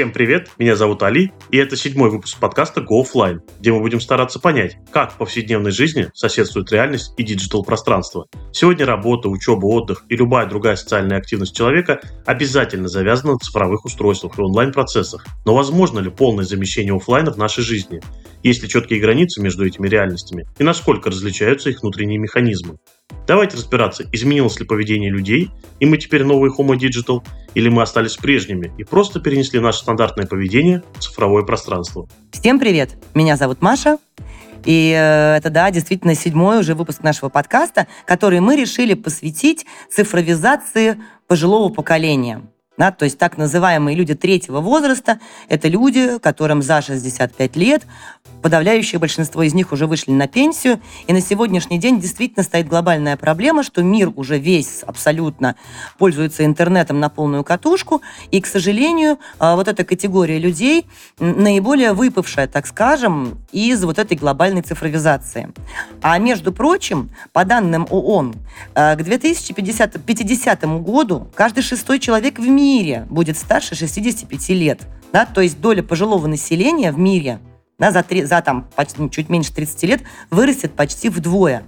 Всем привет, меня зовут Али, и это седьмой выпуск подкаста Go Offline, где мы будем стараться понять, как в повседневной жизни соседствует реальность и диджитал-пространство. Сегодня работа, учеба, отдых и любая другая социальная активность человека обязательно завязана на цифровых устройствах и онлайн-процессах. Но возможно ли полное замещение офлайна в нашей жизни? Есть ли четкие границы между этими реальностями? И насколько различаются их внутренние механизмы? Давайте разбираться, изменилось ли поведение людей, и мы теперь новые Homo Digital, или мы остались прежними и просто перенесли наше стандартное поведение в цифровое пространство. Всем привет! Меня зовут Маша, и э, это, да, действительно седьмой уже выпуск нашего подкаста, который мы решили посвятить цифровизации пожилого поколения. Да, то есть так называемые люди третьего возраста – это люди, которым за 65 лет, подавляющее большинство из них уже вышли на пенсию, и на сегодняшний день действительно стоит глобальная проблема, что мир уже весь абсолютно пользуется интернетом на полную катушку, и, к сожалению, а, вот эта категория людей наиболее выпавшая, так скажем, из вот этой глобальной цифровизации. А между прочим, по данным ООН, а, к 2050 50 году каждый шестой человек в мире мире будет старше 65 лет. Да, то есть доля пожилого населения в мире да, за, три, за там, почти, ну, чуть меньше 30 лет вырастет почти вдвое.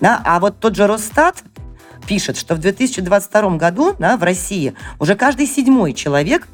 Да, а вот тот же Росстат пишет, что в 2022 году да, в России уже каждый седьмой человек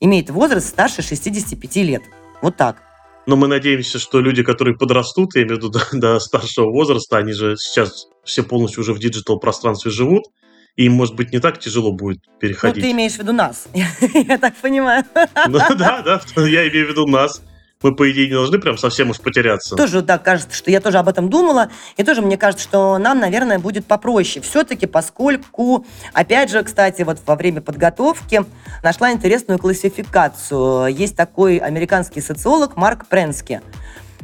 имеет возраст старше 65 лет. Вот так. Но мы надеемся, что люди, которые подрастут, я имею в виду до, до старшего возраста, они же сейчас все полностью уже в диджитал-пространстве живут, и им, может быть, не так тяжело будет переходить. Ну, ты имеешь в виду нас, я так понимаю. Ну, да, да, я имею в виду нас мы, по идее, не должны прям совсем уж потеряться. Тоже, да, кажется, что я тоже об этом думала. И тоже мне кажется, что нам, наверное, будет попроще. Все-таки, поскольку, опять же, кстати, вот во время подготовки нашла интересную классификацию. Есть такой американский социолог Марк Пренски.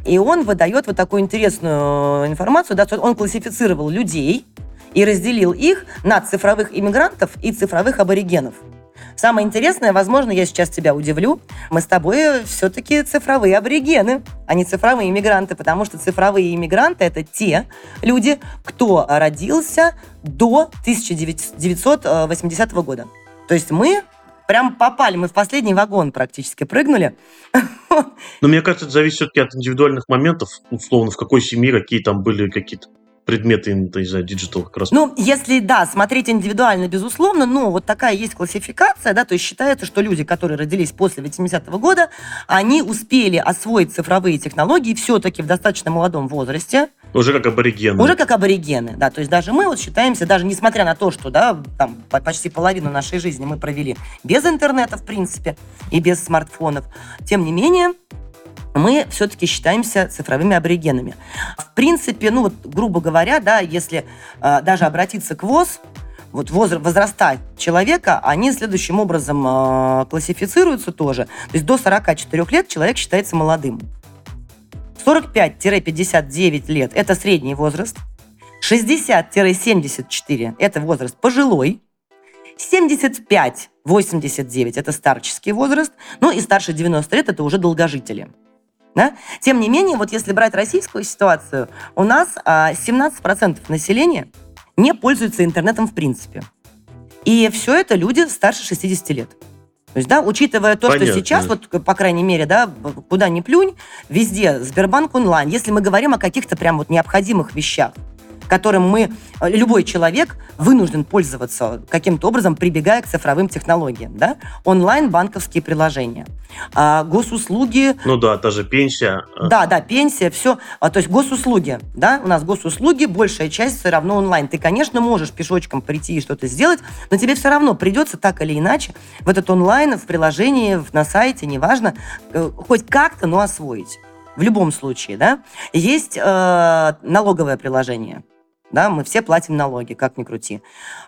И он выдает вот такую интересную информацию. Да, он классифицировал людей, и разделил их на цифровых иммигрантов и цифровых аборигенов. Самое интересное, возможно, я сейчас тебя удивлю, мы с тобой все-таки цифровые аборигены, а не цифровые иммигранты, потому что цифровые иммигранты – это те люди, кто родился до 1980 года. То есть мы прям попали, мы в последний вагон практически прыгнули. Но мне кажется, это зависит все-таки от индивидуальных моментов, условно, в какой семье, какие там были какие-то предметы, не знаю, digital как раз. Ну, если, да, смотреть индивидуально, безусловно, но вот такая есть классификация, да, то есть считается, что люди, которые родились после 80-го года, они успели освоить цифровые технологии все-таки в достаточно молодом возрасте. Уже как аборигены. Уже как аборигены, да, то есть даже мы вот считаемся, даже несмотря на то, что, да, там почти половину нашей жизни мы провели без интернета, в принципе, и без смартфонов, тем не менее, мы все-таки считаемся цифровыми аборигенами. В принципе, ну вот, грубо говоря, да, если э, даже обратиться к ВОЗ, вот возраста человека, они следующим образом э, классифицируются тоже. То есть до 44 лет человек считается молодым. 45-59 лет – это средний возраст. 60-74 – это возраст пожилой. 75-89 – это старческий возраст. Ну и старше 90 лет – это уже долгожители. Да? Тем не менее, вот если брать российскую ситуацию, у нас а, 17% населения не пользуются интернетом в принципе. И все это люди старше 60 лет. То есть, да, учитывая то, Понятно. что сейчас, вот, по крайней мере, да, куда ни плюнь, везде Сбербанк онлайн, если мы говорим о каких-то прям вот необходимых вещах, которым мы, э, любой человек вынужден пользоваться каким-то образом, прибегая к цифровым технологиям. Да? Онлайн-банковские приложения, а, госуслуги. Ну да, та же пенсия. Да, да, пенсия, все. А, то есть госуслуги, да, у нас госуслуги, большая часть все равно онлайн. Ты, конечно, можешь пешочком прийти и что-то сделать, но тебе все равно придется так или иначе в этот онлайн, в приложении, на сайте, неважно, э, хоть как-то, но освоить. В любом случае, да. Есть э, налоговое приложение, да, мы все платим налоги, как ни крути.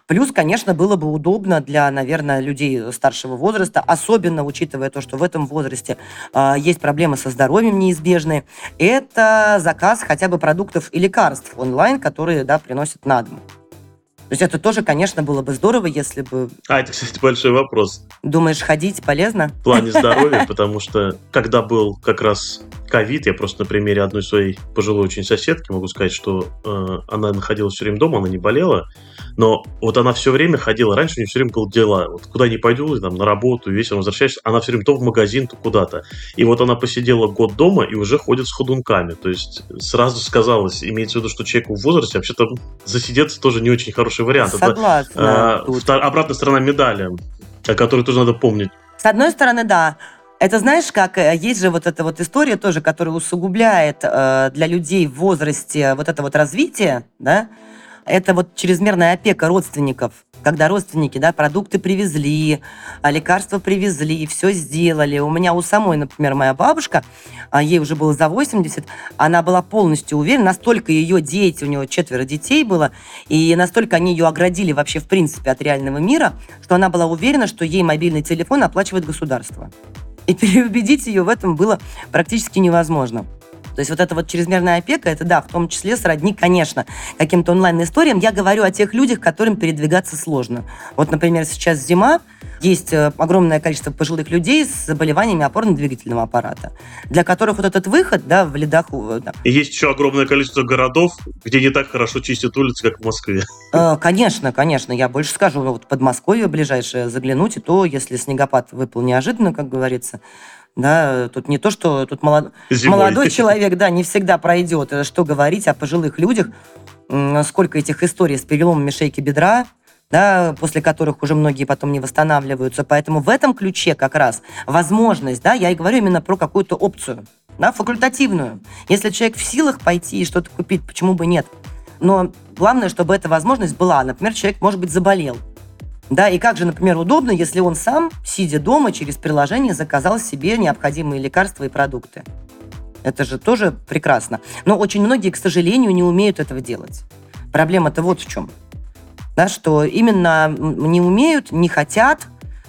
Плюс, конечно, было бы удобно для, наверное, людей старшего возраста, особенно учитывая то, что в этом возрасте э, есть проблемы со здоровьем неизбежные, это заказ хотя бы продуктов и лекарств онлайн, которые, да, приносят на дом. То есть это тоже, конечно, было бы здорово, если бы... А, это, кстати, большой вопрос. Думаешь, ходить полезно? В плане здоровья, потому что когда был как раз ковид, я просто на примере одной своей пожилой очень соседки могу сказать, что э, она находилась все время дома, она не болела, Но вот она все время ходила, раньше у нее все время было дела. Вот куда не пойду, там, на работу, вечером возвращаешься, она все время то в магазин, то куда-то. И вот она посидела год дома и уже ходит с ходунками. То есть сразу сказалось, имеется в виду, что человеку в возрасте вообще-то засидеться тоже не очень хороший вариант. Согласна. Это, э, обратная сторона медали, о которой тоже надо помнить. С одной стороны, да. Это знаешь, как э, есть же вот эта вот история тоже, которая усугубляет э, для людей в возрасте вот это вот развитие, да, это вот чрезмерная опека родственников, когда родственники, да, продукты привезли, а лекарства привезли, все сделали. У меня у самой, например, моя бабушка, а ей уже было за 80, она была полностью уверена, настолько ее дети, у нее четверо детей было, и настолько они ее оградили вообще в принципе от реального мира, что она была уверена, что ей мобильный телефон оплачивает государство. И переубедить ее в этом было практически невозможно. То есть вот эта вот чрезмерная опека, это да, в том числе сродни, конечно, каким-то онлайн-историям. Я говорю о тех людях, которым передвигаться сложно. Вот, например, сейчас зима, есть э, огромное количество пожилых людей с заболеваниями опорно-двигательного аппарата, для которых вот этот выход, да, в ледах... Э, да. И есть еще огромное количество городов, где не так хорошо чистят улицы, как в Москве. Э, конечно, конечно. Я больше скажу, вот Подмосковье ближайшее заглянуть, и то, если снегопад выпал неожиданно, как говорится, да, тут не то, что тут молод... молодой человек, да, не всегда пройдет. Что говорить о пожилых людях, сколько этих историй с переломами шейки бедра, да, после которых уже многие потом не восстанавливаются. Поэтому в этом ключе как раз возможность, да, я и говорю именно про какую-то опцию, да, факультативную. Если человек в силах пойти и что-то купить, почему бы нет? Но главное, чтобы эта возможность была. Например, человек, может быть, заболел. Да, и как же, например, удобно, если он сам, сидя дома, через приложение заказал себе необходимые лекарства и продукты. Это же тоже прекрасно. Но очень многие, к сожалению, не умеют этого делать. Проблема-то вот в чем. Да, что именно не умеют, не хотят,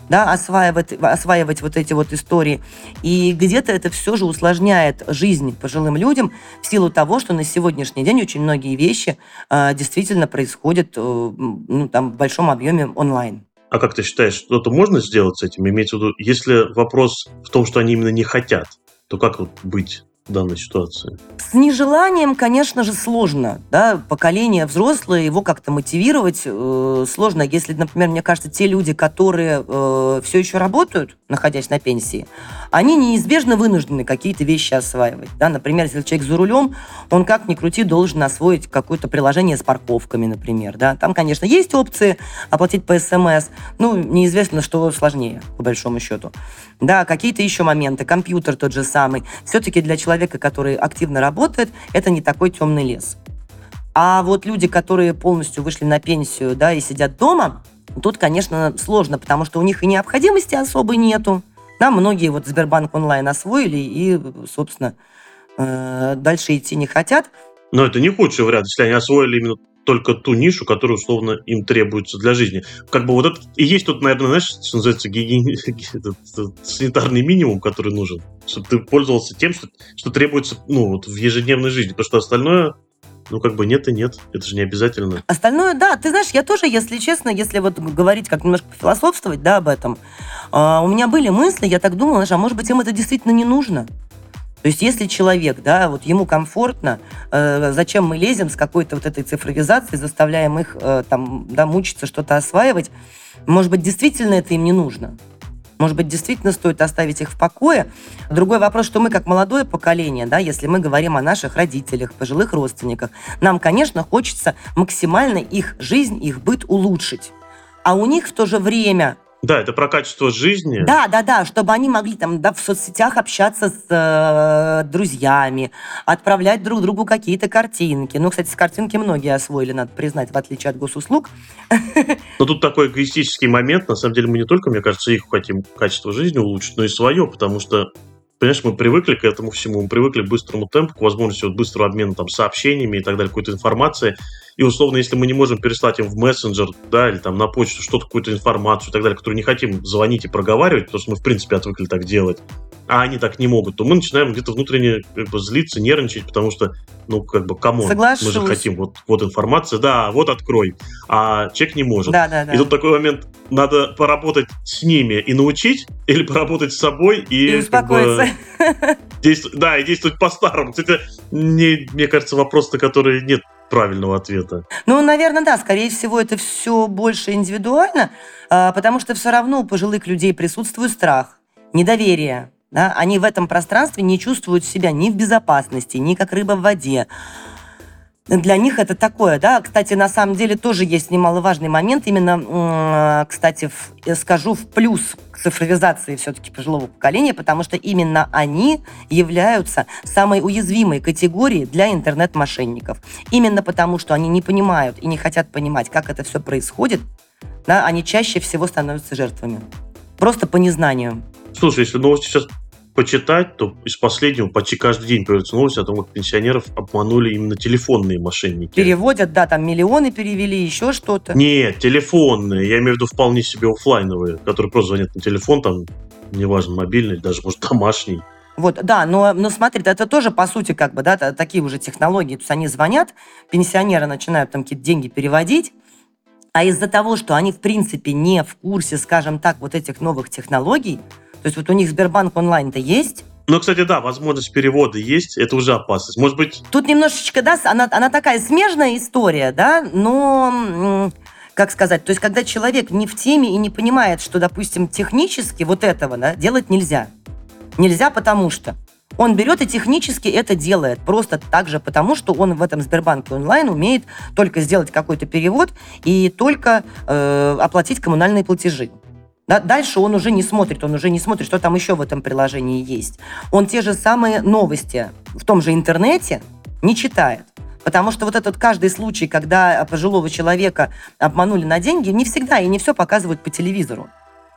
да, осваивать, осваивать вот эти вот истории. И где-то это все же усложняет жизнь пожилым людям в силу того, что на сегодняшний день очень многие вещи э, действительно происходят э, ну, там, в большом объеме онлайн. А как ты считаешь, что-то можно сделать с этим? Имеется в виду, если вопрос в том, что они именно не хотят, то как вот быть? Данной ситуации? С нежеланием, конечно же, сложно. Да? Поколение взрослое, его как-то мотивировать э, сложно. Если, например, мне кажется, те люди, которые э, все еще работают, находясь на пенсии, они неизбежно вынуждены какие-то вещи осваивать. Да? Например, если человек за рулем, он как ни крути должен освоить какое-то приложение с парковками, например. Да? Там, конечно, есть опции оплатить по СМС, ну, неизвестно, что сложнее, по большому счету. Да, какие-то еще моменты, компьютер тот же самый. Все-таки для человека, который активно работает, это не такой темный лес. А вот люди, которые полностью вышли на пенсию, да, и сидят дома, тут, конечно, сложно, потому что у них и необходимости особой нету. Да, многие вот Сбербанк онлайн освоили и, собственно, э, дальше идти не хотят. Но это не худший вариант, если они освоили именно только ту нишу, которая, условно, им требуется для жизни. Как бы вот это и есть тут, наверное, знаешь, что называется санитарный минимум, который нужен, чтобы ты пользовался тем, что, что требуется ну, вот в ежедневной жизни. Потому что остальное ну, как бы нет и нет. Это же не обязательно. Остальное, да. Ты знаешь, я тоже, если честно, если вот говорить, как немножко философствовать, да, об этом, э, у меня были мысли, я так думала, знаешь, а может быть, им это действительно не нужно? То есть если человек, да, вот ему комфортно, э, зачем мы лезем с какой-то вот этой цифровизацией, заставляем их э, там, да, мучиться, что-то осваивать, может быть, действительно это им не нужно. Может быть, действительно стоит оставить их в покое. Другой вопрос, что мы как молодое поколение, да, если мы говорим о наших родителях, пожилых родственниках, нам, конечно, хочется максимально их жизнь, их быт улучшить. А у них в то же время да, это про качество жизни. Да, да, да, чтобы они могли там да, в соцсетях общаться с э, друзьями, отправлять друг другу какие-то картинки. Ну, кстати, с картинки многие освоили, надо признать, в отличие от госуслуг. Но тут такой эгоистический момент. На самом деле мы не только, мне кажется, их хотим качество жизни улучшить, но и свое, потому что Понимаешь, мы привыкли к этому всему, мы привыкли к быстрому темпу, к возможности вот быстрого обмена там, сообщениями и так далее, какой-то информацией. И условно, если мы не можем переслать им в мессенджер, да, или там на почту что-то, какую-то информацию и так далее, которую не хотим звонить и проговаривать, потому что мы, в принципе, отвыкли так делать, а они так не могут, то мы начинаем где-то внутренне как бы, злиться, нервничать, потому что, ну, как бы, кому мы же хотим, вот, вот информация, да, вот открой, а человек не может. Да, да, да. И тут такой момент, надо поработать с ними и научить, или поработать с собой и... И успокоиться. Как бы, действовать, да, и действовать по-старому. Кстати, мне, мне кажется, вопрос, на который нет правильного ответа. Ну, наверное, да. Скорее всего, это все больше индивидуально, а, потому что все равно у пожилых людей присутствует страх, недоверие. Да? Они в этом пространстве не чувствуют себя ни в безопасности, ни как рыба в воде для них это такое, да. Кстати, на самом деле тоже есть немаловажный момент. Именно, кстати, в, скажу в плюс к цифровизации все-таки пожилого поколения, потому что именно они являются самой уязвимой категорией для интернет-мошенников. Именно потому, что они не понимают и не хотят понимать, как это все происходит, да, они чаще всего становятся жертвами. Просто по незнанию. Слушай, если новости сейчас почитать, то из последнего почти каждый день появляются новости о том, как пенсионеров обманули именно телефонные мошенники. Переводят, да, там миллионы перевели, еще что-то. Нет, телефонные. Я имею в виду вполне себе офлайновые, которые просто звонят на телефон, там, неважно, мобильный, даже, может, домашний. Вот, да, но, но смотри, это тоже, по сути, как бы, да, такие уже технологии. То есть они звонят, пенсионеры начинают там какие-то деньги переводить, а из-за того, что они, в принципе, не в курсе, скажем так, вот этих новых технологий, то есть вот у них Сбербанк онлайн-то есть, ну, кстати, да, возможность перевода есть, это уже опасность. Может быть... Тут немножечко, да, она, она такая смежная история, да, но, как сказать, то есть когда человек не в теме и не понимает, что, допустим, технически вот этого да, делать нельзя. Нельзя, потому что он берет и технически это делает. Просто так же, потому что он в этом Сбербанке онлайн умеет только сделать какой-то перевод и только э, оплатить коммунальные платежи. Да, дальше он уже не смотрит, он уже не смотрит, что там еще в этом приложении есть. Он те же самые новости в том же интернете не читает. Потому что вот этот каждый случай, когда пожилого человека обманули на деньги, не всегда и не все показывают по телевизору.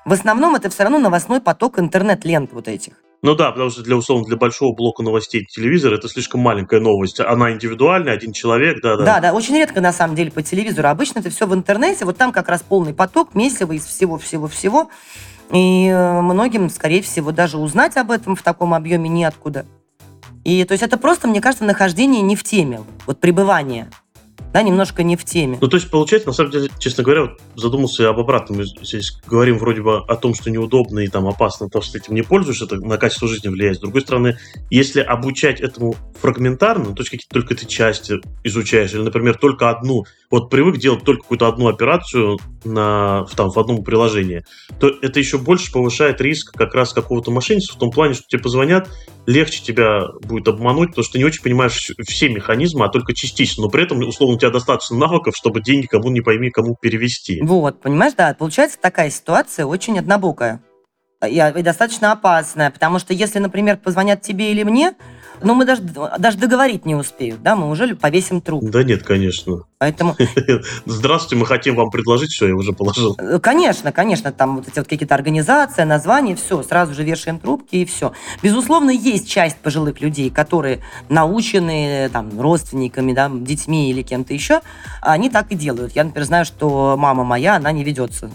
В основном это все равно новостной поток интернет-лент вот этих. Ну да, потому что для условно для большого блока новостей телевизора это слишком маленькая новость. Она индивидуальная, один человек, да, да. Да, да, очень редко на самом деле по телевизору. Обычно это все в интернете. Вот там как раз полный поток, месиво из всего-всего-всего. И э, многим, скорее всего, даже узнать об этом в таком объеме неоткуда. И то есть это просто, мне кажется, нахождение не в теме, вот пребывание да, немножко не в теме. Ну, то есть, получается, на самом деле, честно говоря, вот задумался об обратном. Мы здесь говорим вроде бы о том, что неудобно и там опасно, то, что этим не пользуешься, это на качество жизни влияет. С другой стороны, если обучать этому фрагментарно, то есть какие-то только ты части изучаешь, или, например, только одну, вот привык делать только какую-то одну операцию на, там, в одном приложении, то это еще больше повышает риск как раз какого-то мошенничества в том плане, что тебе позвонят, легче тебя будет обмануть, потому что ты не очень понимаешь все механизмы, а только частично. Но при этом, условно, у тебя достаточно навыков, чтобы деньги кому не пойми, кому перевести. Вот, понимаешь, да, получается такая ситуация очень однобокая и, и достаточно опасная, потому что если, например, позвонят тебе или мне, ну, мы даже, даже договорить не успеют, да, мы уже повесим труп. Да нет, конечно. Поэтому... Здравствуйте, мы хотим вам предложить, все, я уже положил. Э, конечно, конечно, там вот эти вот какие-то организации, названия, все, сразу же вешаем трубки и все. Безусловно, есть часть пожилых людей, которые научены там родственниками, да, детьми или кем-то еще, они так и делают. Я, например, знаю, что мама моя, она не ведется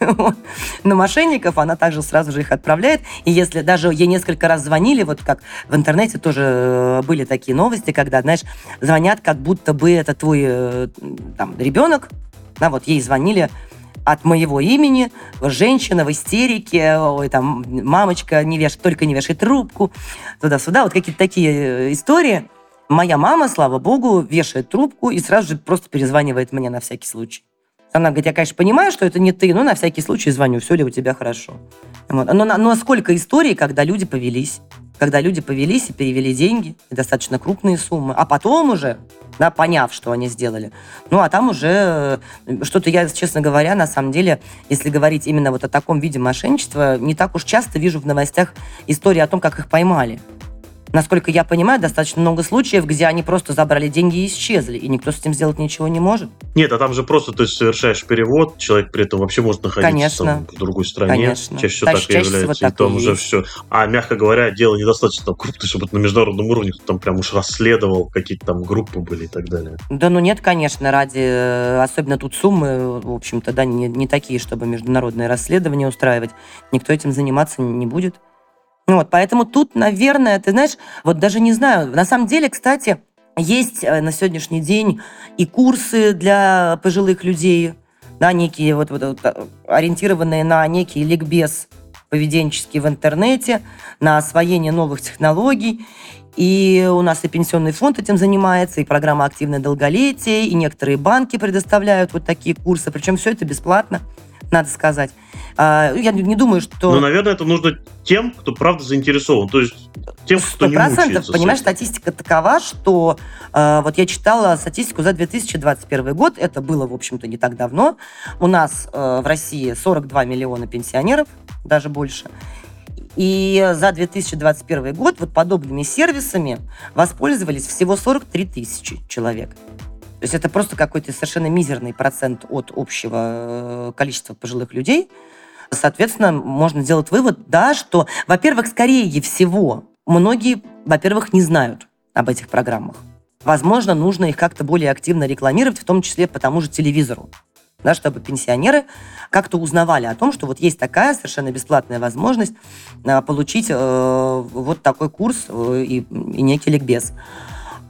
на мошенников, она также сразу же их отправляет. И если даже ей несколько раз звонили, вот как в интернете тоже э, были такие новости, когда, знаешь, звонят, как будто бы это твой э, там, ребенок, да, вот ей звонили от моего имени, женщина в истерике, ой, там, мамочка не вешает, только не вешает трубку, туда-сюда, вот какие-то такие э, истории. Моя мама, слава богу, вешает трубку и сразу же просто перезванивает мне на всякий случай. Она говорит, я, конечно, понимаю, что это не ты, но на всякий случай звоню, все ли у тебя хорошо. Вот. Но, но сколько историй, когда люди повелись когда люди повелись и перевели деньги, достаточно крупные суммы, а потом уже, да, поняв, что они сделали, ну, а там уже э, что-то я, честно говоря, на самом деле, если говорить именно вот о таком виде мошенничества, не так уж часто вижу в новостях истории о том, как их поймали. Насколько я понимаю, достаточно много случаев, где они просто забрали деньги и исчезли, и никто с этим сделать ничего не может. Нет, а там же просто ты совершаешь перевод, человек при этом вообще может находиться Конечно. Там, в другой стране. Конечно. Чаще всего так и является. И там уже все. А, мягко говоря, дело недостаточно там крупное, чтобы на международном уровне там прям уж расследовал, какие-то там группы были и так далее. Да ну нет, конечно, ради, э, особенно тут суммы, в общем-то, да, не, не такие, чтобы международные расследования устраивать. Никто этим заниматься не будет. Вот, поэтому тут, наверное, ты знаешь, вот даже не знаю, на самом деле, кстати, есть э, на сегодняшний день и курсы для пожилых людей, да, некие вот, вот, вот э, ориентированные на некий ликбез поведенческий в интернете, на освоение новых технологий. И у нас и пенсионный фонд этим занимается, и программа «Активное долголетие», и некоторые банки предоставляют вот такие курсы. Причем все это бесплатно, надо сказать. А, я не думаю, что... Ну, наверное, это нужно тем, кто правда заинтересован. То есть тем, кто не мучается. Понимаешь, статистика такова, что э, вот я читала статистику за 2021 год, это было, в общем-то, не так давно. У нас э, в России 42 миллиона пенсионеров, даже больше. И за 2021 год вот подобными сервисами воспользовались всего 43 тысячи человек. То есть это просто какой-то совершенно мизерный процент от общего э, количества пожилых людей. Соответственно, можно сделать вывод, да, что, во-первых, скорее всего, многие, во-первых, не знают об этих программах. Возможно, нужно их как-то более активно рекламировать, в том числе по тому же телевизору да, чтобы пенсионеры как-то узнавали о том, что вот есть такая совершенно бесплатная возможность э, получить э, вот такой курс э, и, и некий ликбез.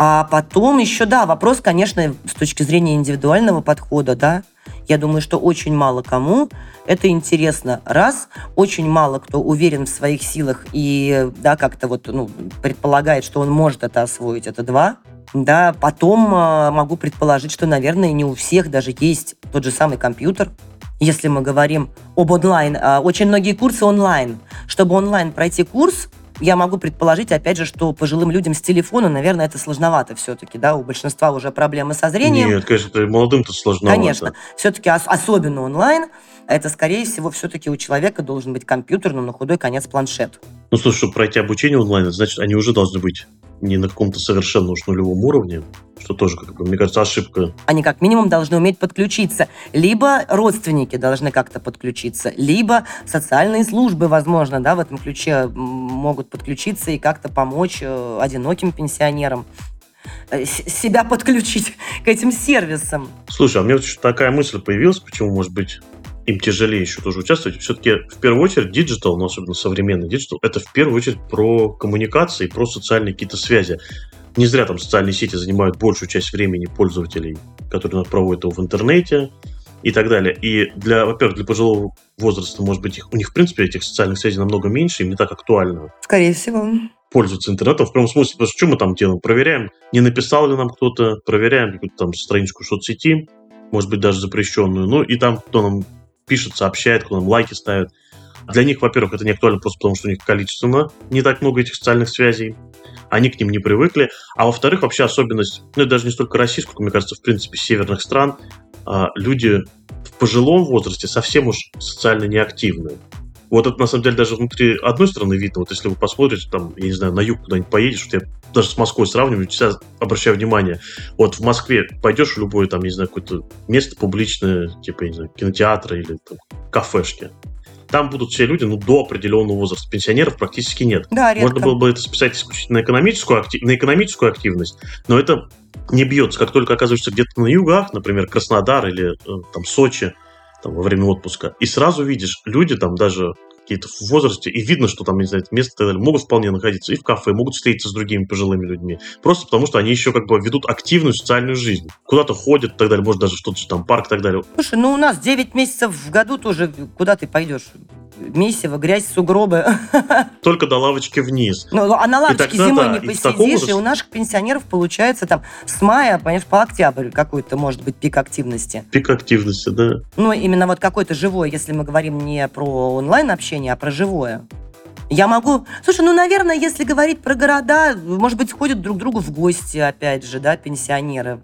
А потом еще, да, вопрос, конечно, с точки зрения индивидуального подхода, да, я думаю, что очень мало кому это интересно. Раз, очень мало кто уверен в своих силах и, да, как-то вот, ну, предполагает, что он может это освоить. Это два. Да, потом э, могу предположить, что, наверное, не у всех даже есть тот же самый компьютер. Если мы говорим об онлайн, э, очень многие курсы онлайн. Чтобы онлайн пройти курс, я могу предположить, опять же, что пожилым людям с телефона, наверное, это сложновато все-таки, да, у большинства уже проблемы со зрением. Нет, конечно, молодым-то сложновато. Конечно, все-таки ос- особенно онлайн, это, скорее всего, все-таки у человека должен быть компьютер, но на худой конец планшет. Ну, слушай, чтобы пройти обучение онлайн, значит, они уже должны быть не на каком-то совершенно уж нулевом уровне, что тоже, как бы, мне кажется, ошибка. Они как минимум должны уметь подключиться. Либо родственники должны как-то подключиться, либо социальные службы, возможно, да, в этом ключе могут подключиться и как-то помочь э, одиноким пенсионерам э, себя подключить к этим сервисам. Слушай, а мне вот такая мысль появилась, почему, может быть, им тяжелее еще тоже участвовать. Все-таки в первую очередь digital, но особенно современный digital, это в первую очередь про коммуникации, про социальные какие-то связи. Не зря там социальные сети занимают большую часть времени пользователей, которые проводят его в интернете и так далее. И для, во-первых, для пожилого возраста, может быть, их, у них, в принципе, этих социальных связей намного меньше, им не так актуально. Скорее всего. Пользоваться интернетом в прямом смысле. Потому что что мы там делаем? Проверяем, не написал ли нам кто-то, проверяем какую-то там страничку соцсети, может быть, даже запрещенную. Ну, и там кто нам пишет, сообщает, кто нам лайки ставит. Для них, во-первых, это не актуально просто потому, что у них количественно не так много этих социальных связей. Они к ним не привыкли. А во-вторых, вообще особенность, ну, это даже не столько российскую, мне кажется, в принципе, северных стран, а, люди в пожилом возрасте совсем уж социально неактивны. Вот это, на самом деле, даже внутри одной страны видно. Вот если вы посмотрите, там, я не знаю, на юг куда-нибудь поедешь, вот я даже с Москвой сравниваю, сейчас обращаю внимание. Вот в Москве пойдешь в любое, там, не знаю, какое-то место публичное, типа, не знаю, кинотеатра или там, кафешки. Там будут все люди, ну, до определенного возраста. Пенсионеров практически нет. Да, редко. Можно было бы это списать исключительно на экономическую, актив... на экономическую активность, но это не бьется. Как только оказываешься где-то на югах, например, Краснодар или э, там Сочи, там, во время отпуска, и сразу видишь, люди там даже какие-то в возрасте, и видно, что там, не знаю, место и так далее, могут вполне находиться и в кафе, могут встретиться с другими пожилыми людьми. Просто потому, что они еще как бы ведут активную социальную жизнь. Куда-то ходят и так далее, может даже что-то там, парк и так далее. Слушай, ну у нас 9 месяцев в году тоже, куда ты пойдешь? Месиво, грязь, сугробы. Только до лавочки вниз. Ну, а на лавочке тогда, зимой да, не посидишь, и, и у наших пенсионеров получается там с мая, понимаешь, по октябрь какой-то может быть пик активности. Пик активности, да. Ну, именно вот какой-то живой, если мы говорим не про онлайн-общение, а про живое. Я могу... Слушай, ну, наверное, если говорить про города, может быть, ходят друг к другу в гости, опять же, да, пенсионеры.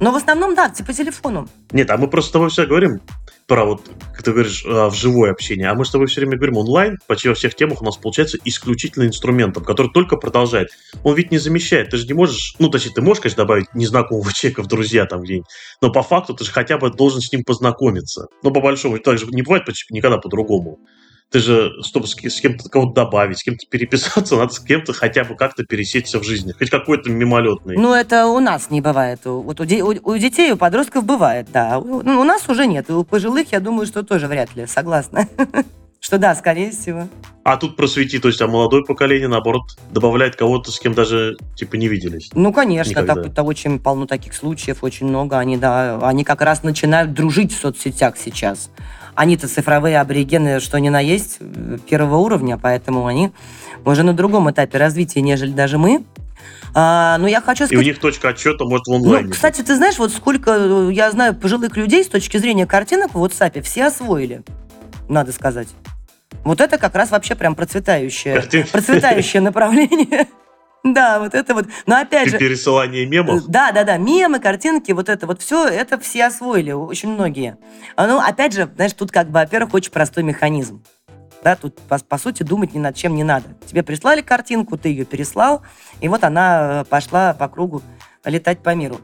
Но в основном, да, типа телефону. Нет, а мы просто с тобой все говорим про вот, как ты говоришь, а, в живое общение. А мы с тобой все время говорим онлайн, почти во всех темах у нас получается исключительно инструментом, который только продолжает. Он ведь не замещает. Ты же не можешь, ну, точнее, ты можешь, конечно, добавить незнакомого человека в друзья там где-нибудь, но по факту ты же хотя бы должен с ним познакомиться. Но по большому, так же не бывает почти никогда по-другому ты же, чтобы с, кем-то кого-то добавить, с кем-то переписаться, надо с кем-то хотя бы как-то пересечься в жизни. Хоть какой-то мимолетный. Ну, это у нас не бывает. Вот у, у, у детей, у подростков бывает, да. У, ну, у нас уже нет. У пожилых, я думаю, что тоже вряд ли. Согласна. Что да, скорее всего. А тут просвети, то есть, а молодое поколение, наоборот, добавляет кого-то, с кем даже, типа, не виделись. Ну, конечно, так, это очень полно таких случаев, очень много. Они, да, они как раз начинают дружить в соцсетях сейчас. Они-то цифровые аборигены, что ни на есть, первого уровня, поэтому они уже на другом этапе развития, нежели даже мы. А, но я хочу сказать... И у них точка отчета может в онлайне. Ну, кстати, ты знаешь, вот сколько э, я знаю пожилых людей с точки зрения картинок в WhatsApp, все освоили, надо сказать. Вот это как раз вообще прям процветающее, Картинки. процветающее направление. Да, вот это вот. Но опять же... Пересылание мемов? Да, да, да. Мемы, картинки, вот это вот все, это все освоили, очень многие. А, Ну, опять же, знаешь, тут как бы, во-первых, очень простой механизм. Да, тут, по, по сути, думать ни над чем не надо. Тебе прислали картинку, ты ее переслал, и вот она э, пошла по кругу летать по миру.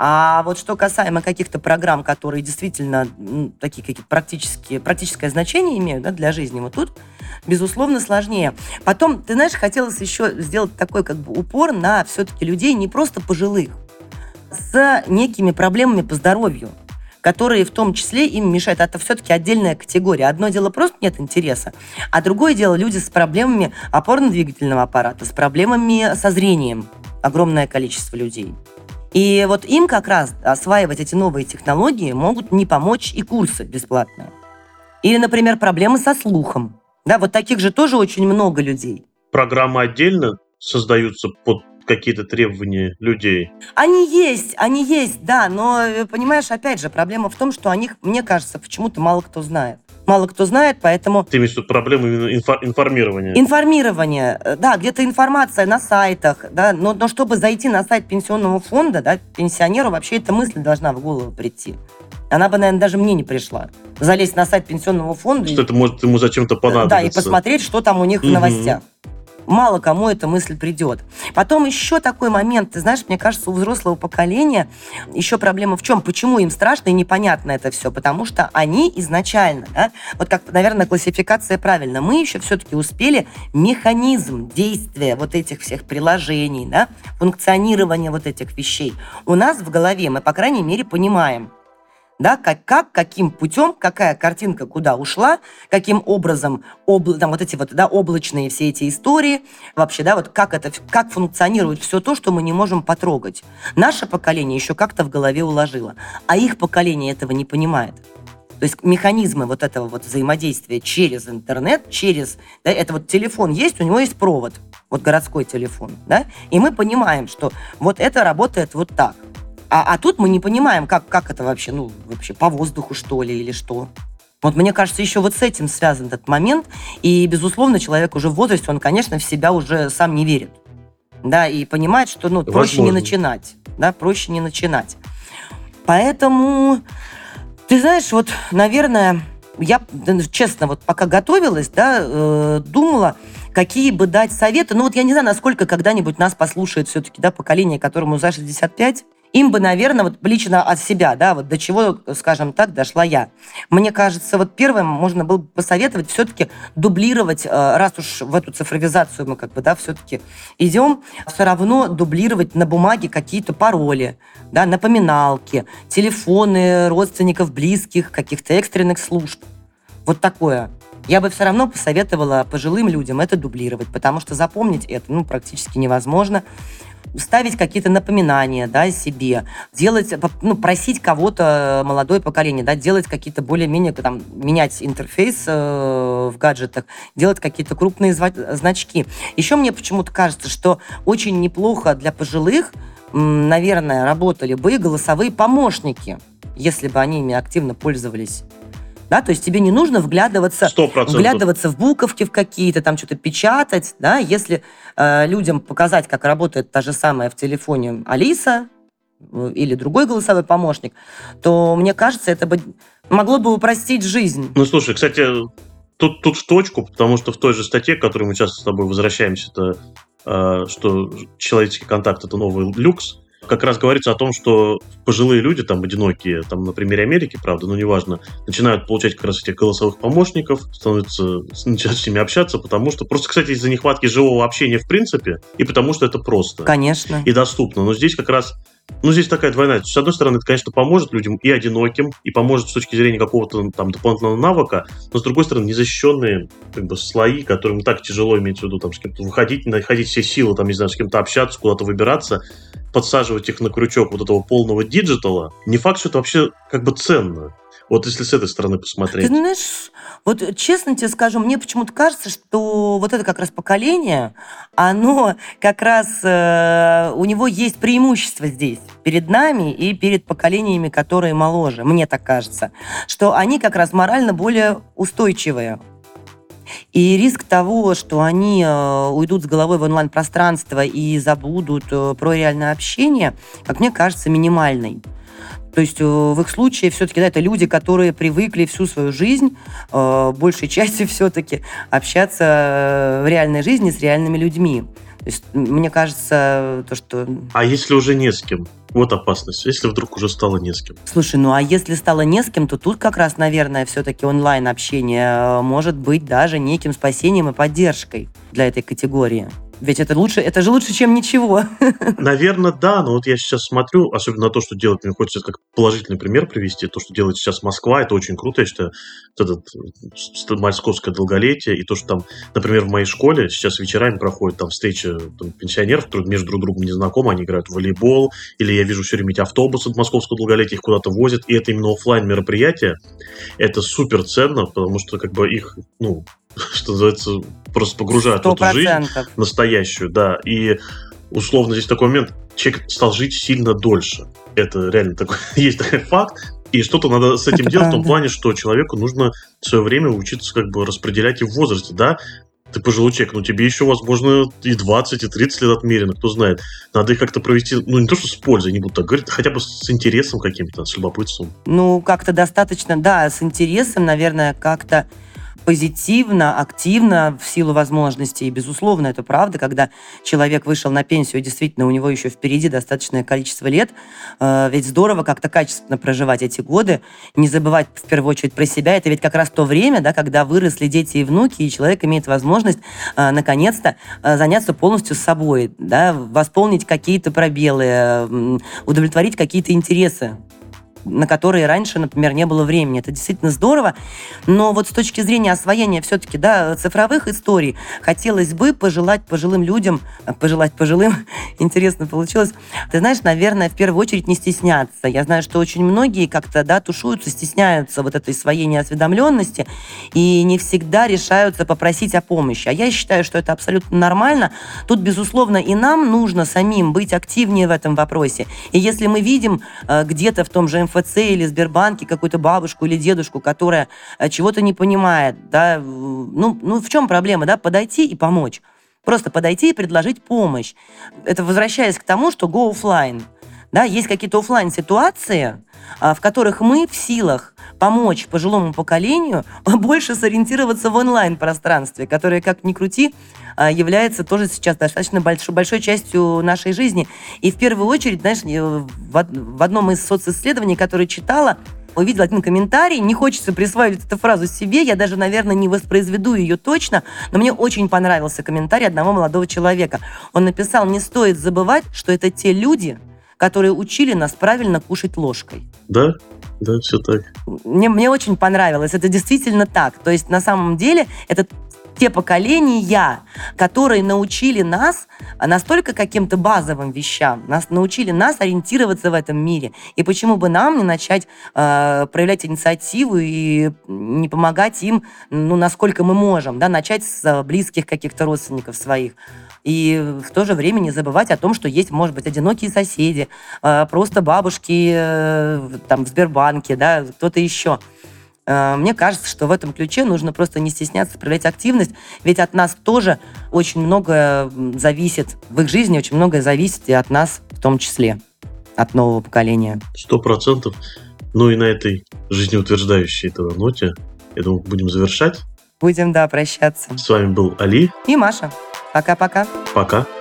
А вот что касаемо каких-то программ, которые действительно м, такие какие-то практические, практическое значение имеют да, для жизни, вот тут, безусловно, сложнее. Потом, ты знаешь, хотелось еще сделать такой как бы упор на все-таки людей не просто пожилых, с некими проблемами по здоровью которые в том числе им мешают. Это все-таки отдельная категория. Одно дело просто нет интереса, а другое дело люди с проблемами опорно-двигательного аппарата, с проблемами со зрением. Огромное количество людей. И вот им как раз осваивать эти новые технологии могут не помочь и курсы бесплатные. Или, например, проблемы со слухом. Да, вот таких же тоже очень много людей. Программы отдельно создаются под какие-то требования людей. Они есть, они есть, да, но, э, понимаешь, опять же, проблема в том, что о них, мне кажется, почему-то мало кто знает. Мало кто знает, поэтому... Ты имеешь в виду проблемы инфо- информирования? Информирование, э, да, где-то информация на сайтах, да, но, но чтобы зайти на сайт пенсионного фонда, да, пенсионеру вообще эта мысль должна в голову прийти. Она бы, наверное, даже мне не пришла. Залезть на сайт пенсионного фонда... Что это может ему зачем-то понадобиться. Да, и посмотреть, что там у них Мгм. в новостях. Мало кому эта мысль придет. Потом еще такой момент, ты знаешь, мне кажется, у взрослого поколения еще проблема в чем? Почему им страшно и непонятно это все? Потому что они изначально, да, вот как, наверное, классификация правильно, мы еще все-таки успели механизм действия вот этих всех приложений, да, функционирования вот этих вещей. У нас в голове мы, по крайней мере, понимаем, да, как, как, каким путем, какая картинка куда ушла, каким образом обла, там вот эти вот, да, облачные все эти истории, вообще, да, вот как это, как функционирует все то, что мы не можем потрогать. Наше поколение еще как-то в голове уложило, а их поколение этого не понимает. То есть механизмы вот этого вот взаимодействия через интернет, через... Да, это вот телефон есть, у него есть провод, вот городской телефон, да, и мы понимаем, что вот это работает вот так. А, а тут мы не понимаем, как, как это вообще, ну, вообще по воздуху, что ли, или что. Вот мне кажется, еще вот с этим связан этот момент. И, безусловно, человек уже в возрасте, он, конечно, в себя уже сам не верит. Да, и понимает, что, ну, проще не начинать. Да, проще не начинать. Поэтому, ты знаешь, вот, наверное, я, да, честно, вот пока готовилась, да, э, думала, какие бы дать советы. Ну, вот я не знаю, насколько когда-нибудь нас послушает все-таки, да, поколение, которому за 65. Им бы, наверное, вот лично от себя, да, вот до чего, скажем так, дошла я. Мне кажется, вот первым можно было бы посоветовать все-таки дублировать, э, раз уж в эту цифровизацию мы как бы, да, все-таки идем, все равно дублировать на бумаге какие-то пароли, да, напоминалки, телефоны родственников, близких, каких-то экстренных служб. Вот такое. Я бы все равно посоветовала пожилым людям это дублировать, потому что запомнить это ну, практически невозможно. Ставить какие-то напоминания да, себе, делать, ну, просить кого-то, молодое поколение, да, делать какие-то более-менее, там, менять интерфейс э, в гаджетах, делать какие-то крупные значки. Еще мне почему-то кажется, что очень неплохо для пожилых, наверное, работали бы голосовые помощники, если бы они ими активно пользовались. Да, то есть тебе не нужно вглядываться Сто процентов. вглядываться в буковки в какие-то, там что-то печатать, да, если э, людям показать, как работает та же самая в телефоне Алиса э, или другой голосовой помощник, то, мне кажется, это бы могло бы упростить жизнь. Ну, слушай, кстати, тут, тут в точку, потому что в той же статье, к которой мы часто с тобой возвращаемся, это э, что человеческий контакт – это новый люкс, как раз говорится о том, что пожилые люди, там, одинокие, там, на примере Америки, правда, но неважно, начинают получать как раз этих голосовых помощников, становятся, начинают с ними общаться, потому что, просто, кстати, из-за нехватки живого общения в принципе, и потому что это просто Конечно. и доступно. Но здесь как раз ну, здесь такая двойная. С одной стороны, это, конечно, поможет людям и одиноким, и поможет с точки зрения какого-то там дополнительного навыка, но с другой стороны, незащищенные как бы слои, которым так тяжело иметь в виду, там, с кем-то выходить, находить все силы, там, не знаю, с кем-то общаться, куда-то выбираться, подсаживать их на крючок вот этого полного digital а, не факт, что это вообще как бы ценно. Вот если с этой стороны посмотреть. Ты знаешь, вот честно тебе скажу, мне почему-то кажется, что вот это как раз поколение, оно как раз, э, у него есть преимущество здесь перед нами и перед поколениями, которые моложе. Мне так кажется, что они как раз морально более устойчивые. И риск того, что они э, уйдут с головой в онлайн-пространство и забудут э, про реальное общение, как мне кажется, минимальный. То есть э, в их случае все-таки да, это люди, которые привыкли всю свою жизнь, э, большей частью все-таки, общаться э, в реальной жизни с реальными людьми. То есть мне кажется, то, что... А если уже не с кем? Вот опасность. Если вдруг уже стало не с кем. Слушай, ну а если стало не с кем, то тут как раз, наверное, все-таки онлайн-общение может быть даже неким спасением и поддержкой для этой категории. Ведь это лучше, это же лучше, чем ничего. Наверное, да, но вот я сейчас смотрю, особенно на то, что делает, мне хочется как положительный пример привести, то, что делает сейчас Москва, это очень круто, я считаю, вот это московское долголетие, и то, что там, например, в моей школе сейчас вечерами проходят там встречи там, пенсионеров, которые между друг другом не знакомы, они играют в волейбол, или я вижу все время эти автобусы от московского долголетия, их куда-то возят, и это именно офлайн мероприятие, это супер ценно, потому что как бы их, ну, что называется, просто погружают 100%. в эту жизнь настоящую, да, и условно здесь такой момент, человек стал жить сильно дольше. Это реально такой, есть такой факт, и что-то надо с этим Это делать правда. в том плане, что человеку нужно свое время учиться как бы распределять и в возрасте, да, ты пожилой человек, но тебе еще, возможно, и 20, и 30 лет отмерено, кто знает. Надо их как-то провести, ну, не то, что с пользой, не буду так говорить, хотя бы с интересом каким-то, с любопытством. Ну, как-то достаточно, да, с интересом, наверное, как-то позитивно, активно в силу возможностей. И, безусловно, это правда, когда человек вышел на пенсию, действительно, у него еще впереди достаточное количество лет. Э, ведь здорово как-то качественно проживать эти годы, не забывать в первую очередь про себя. Это ведь как раз то время, да, когда выросли дети и внуки, и человек имеет возможность э, наконец-то э, заняться полностью собой, да, восполнить какие-то пробелы, удовлетворить какие-то интересы на которые раньше, например, не было времени. Это действительно здорово. Но вот с точки зрения освоения все-таки да, цифровых историй, хотелось бы пожелать пожилым людям, э, пожелать пожилым, интересно получилось, ты знаешь, наверное, в первую очередь не стесняться. Я знаю, что очень многие как-то да, тушуются, стесняются вот этой своей неосведомленности и не всегда решаются попросить о помощи. А я считаю, что это абсолютно нормально. Тут, безусловно, и нам нужно самим быть активнее в этом вопросе. И если мы видим э, где-то в том же МФЦ или Сбербанке какую-то бабушку или дедушку, которая э, чего-то не понимает, да, ну, ну в чем проблема, да, подойти и помочь. Просто подойти и предложить помощь. Это возвращаясь к тому, что go offline. Да, есть какие-то офлайн ситуации, а, в которых мы в силах помочь пожилому поколению больше сориентироваться в онлайн-пространстве, которое, как ни крути, а, является тоже сейчас достаточно большой, большой частью нашей жизни. И в первую очередь, знаешь, в одном из социсследований, которое читала, увидела один комментарий, не хочется присваивать эту фразу себе, я даже, наверное, не воспроизведу ее точно, но мне очень понравился комментарий одного молодого человека. Он написал, не стоит забывать, что это те люди, которые учили нас правильно кушать ложкой. Да, да, все так. Мне, мне очень понравилось. Это действительно так. То есть на самом деле это те поколения, которые научили нас настолько каким-то базовым вещам, нас научили нас ориентироваться в этом мире. И почему бы нам не начать э, проявлять инициативу и не помогать им, ну, насколько мы можем, да, начать с близких каких-то родственников своих. И в то же время не забывать о том, что есть, может быть, одинокие соседи, э, просто бабушки э, там в Сбербанке, да, кто-то еще. Э, мне кажется, что в этом ключе нужно просто не стесняться проявлять активность, ведь от нас тоже очень многое зависит, в их жизни очень многое зависит и от нас в том числе, от нового поколения. Сто процентов. Ну и на этой жизнеутверждающей этого ноте, я думаю, будем завершать. Будем, да, прощаться. С вами был Али. И Маша. Пока-пока. Пока. -пока. Пока.